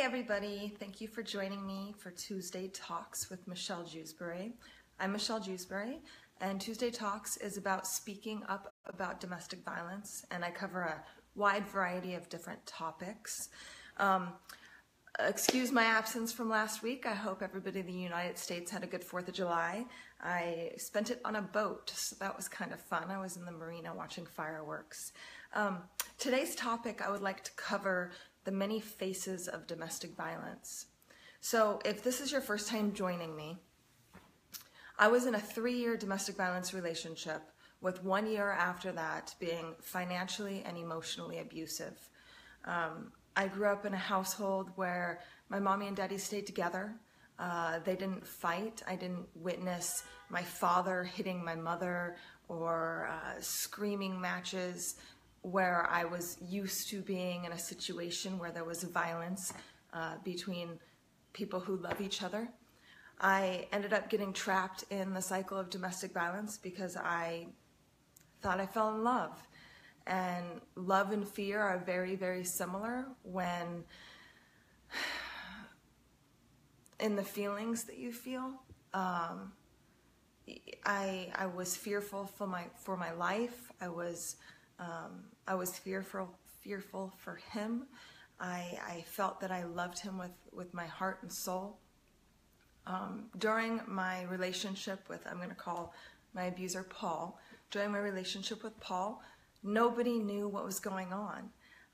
everybody. Thank you for joining me for Tuesday Talks with Michelle Jewsbury. I'm Michelle Jewsbury, and Tuesday Talks is about speaking up about domestic violence, and I cover a wide variety of different topics. Um, excuse my absence from last week. I hope everybody in the United States had a good 4th of July. I spent it on a boat, so that was kind of fun. I was in the marina watching fireworks. Um, today's topic, I would like to cover the many faces of domestic violence. So if this is your first time joining me, I was in a three-year domestic violence relationship with one year after that being financially and emotionally abusive. Um, I grew up in a household where my mommy and daddy stayed together. Uh, they didn't fight. I didn't witness my father hitting my mother or uh, screaming matches where I was used to being in a situation where there was violence uh, between people who love each other. I ended up getting trapped in the cycle of domestic violence because I thought I fell in love. And love and fear are very, very similar when in the feelings that you feel. Um, I, I was fearful for my, for my life. I was um, I was fearful, fearful for him. I, I, felt that I loved him with, with my heart and soul. Um, during my relationship with, I'm going to call my abuser Paul, during my relationship with Paul, nobody knew what was going on.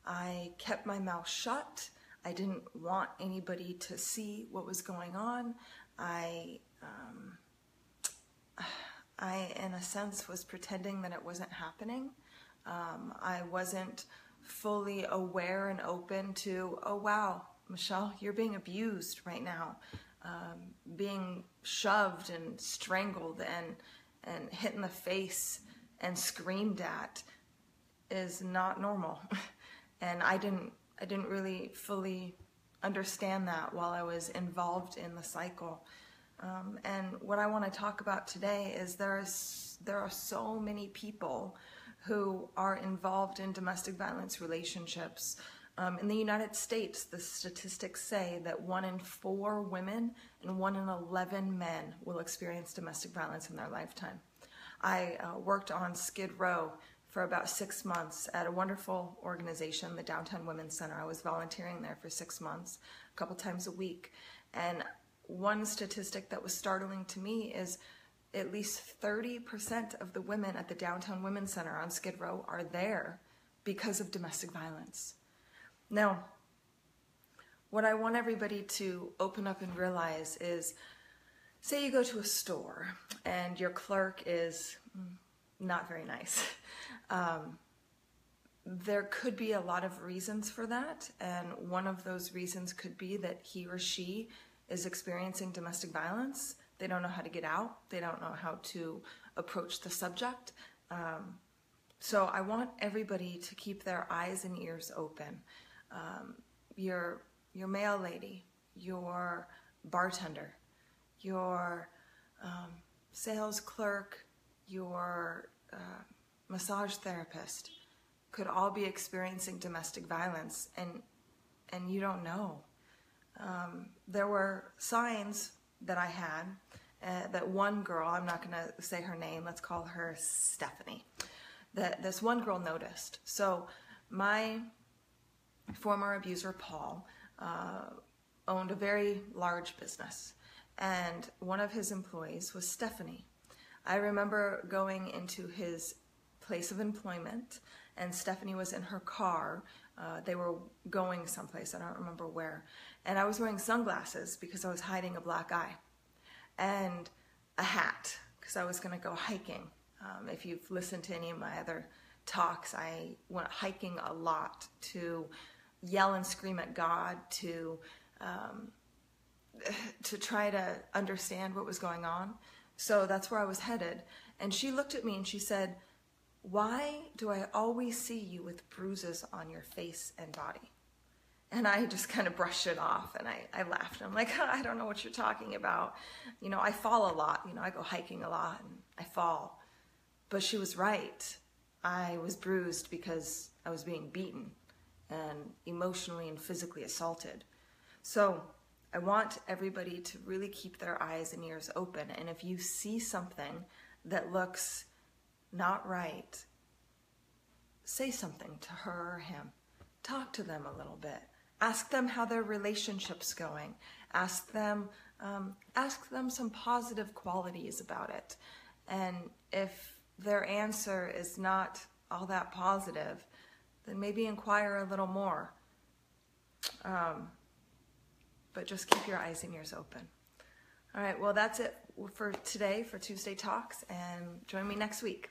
I kept my mouth shut. I didn't want anybody to see what was going on. I, um, I, in a sense, was pretending that it wasn't happening. Um, I wasn't fully aware and open to, oh wow, Michelle, you're being abused right now, um, being shoved and strangled and and hit in the face and screamed at is not normal. and I didn't I didn't really fully understand that while I was involved in the cycle. Um, and what I want to talk about today is there is there are so many people who are involved in domestic violence relationships. Um, in the United States, the statistics say that one in four women and one in 11 men will experience domestic violence in their lifetime. I uh, worked on Skid Row for about six months at a wonderful organization, the Downtown Women's Center. I was volunteering there for six months, a couple times a week. And one statistic that was startling to me is at least 30% of the women at the Downtown Women's Center on Skid Row are there because of domestic violence. Now, what I want everybody to open up and realize is say you go to a store and your clerk is not very nice. Um, there could be a lot of reasons for that, and one of those reasons could be that he or she is experiencing domestic violence they don't know how to get out. They don't know how to approach the subject. Um, so I want everybody to keep their eyes and ears open. Um, your, your mail lady, your bartender, your um, sales clerk, your uh, massage therapist could all be experiencing domestic violence and, and you don't know. Um, there were signs that I had, uh, that one girl, I'm not going to say her name, let's call her Stephanie, that this one girl noticed. So my former abuser, Paul, uh, owned a very large business, and one of his employees was Stephanie. I remember going into his place of employment, and Stephanie was in her car. Uh, they were going someplace, I don't remember where. And I was wearing sunglasses because I was hiding a black eye and a hat because I was going to go hiking. Um, if you've listened to any of my other talks, I went hiking a lot to yell and scream at God, to um, to try to understand what was going on. So that's where I was headed. And she looked at me and she said, "Why do I always see you with bruises on your face and body?" And I just kind of brushed it off and I, I laughed. I'm like, I don't know what you're talking about. You know, I fall a lot. You know, I go hiking a lot and I fall. But she was right. I was bruised because I was being beaten and emotionally and physically assaulted. So I want everybody to really keep their eyes and ears open. And if you see something that looks not right, say something to her or him. Talk to them a little bit. Ask them how their relationship's going. Ask them, um, ask them some positive qualities about it. And if their answer is not all that positive, then maybe inquire a little more. Um, but just keep your eyes and ears open. All right, well, that's it for today for Tuesday Talks, and join me next week.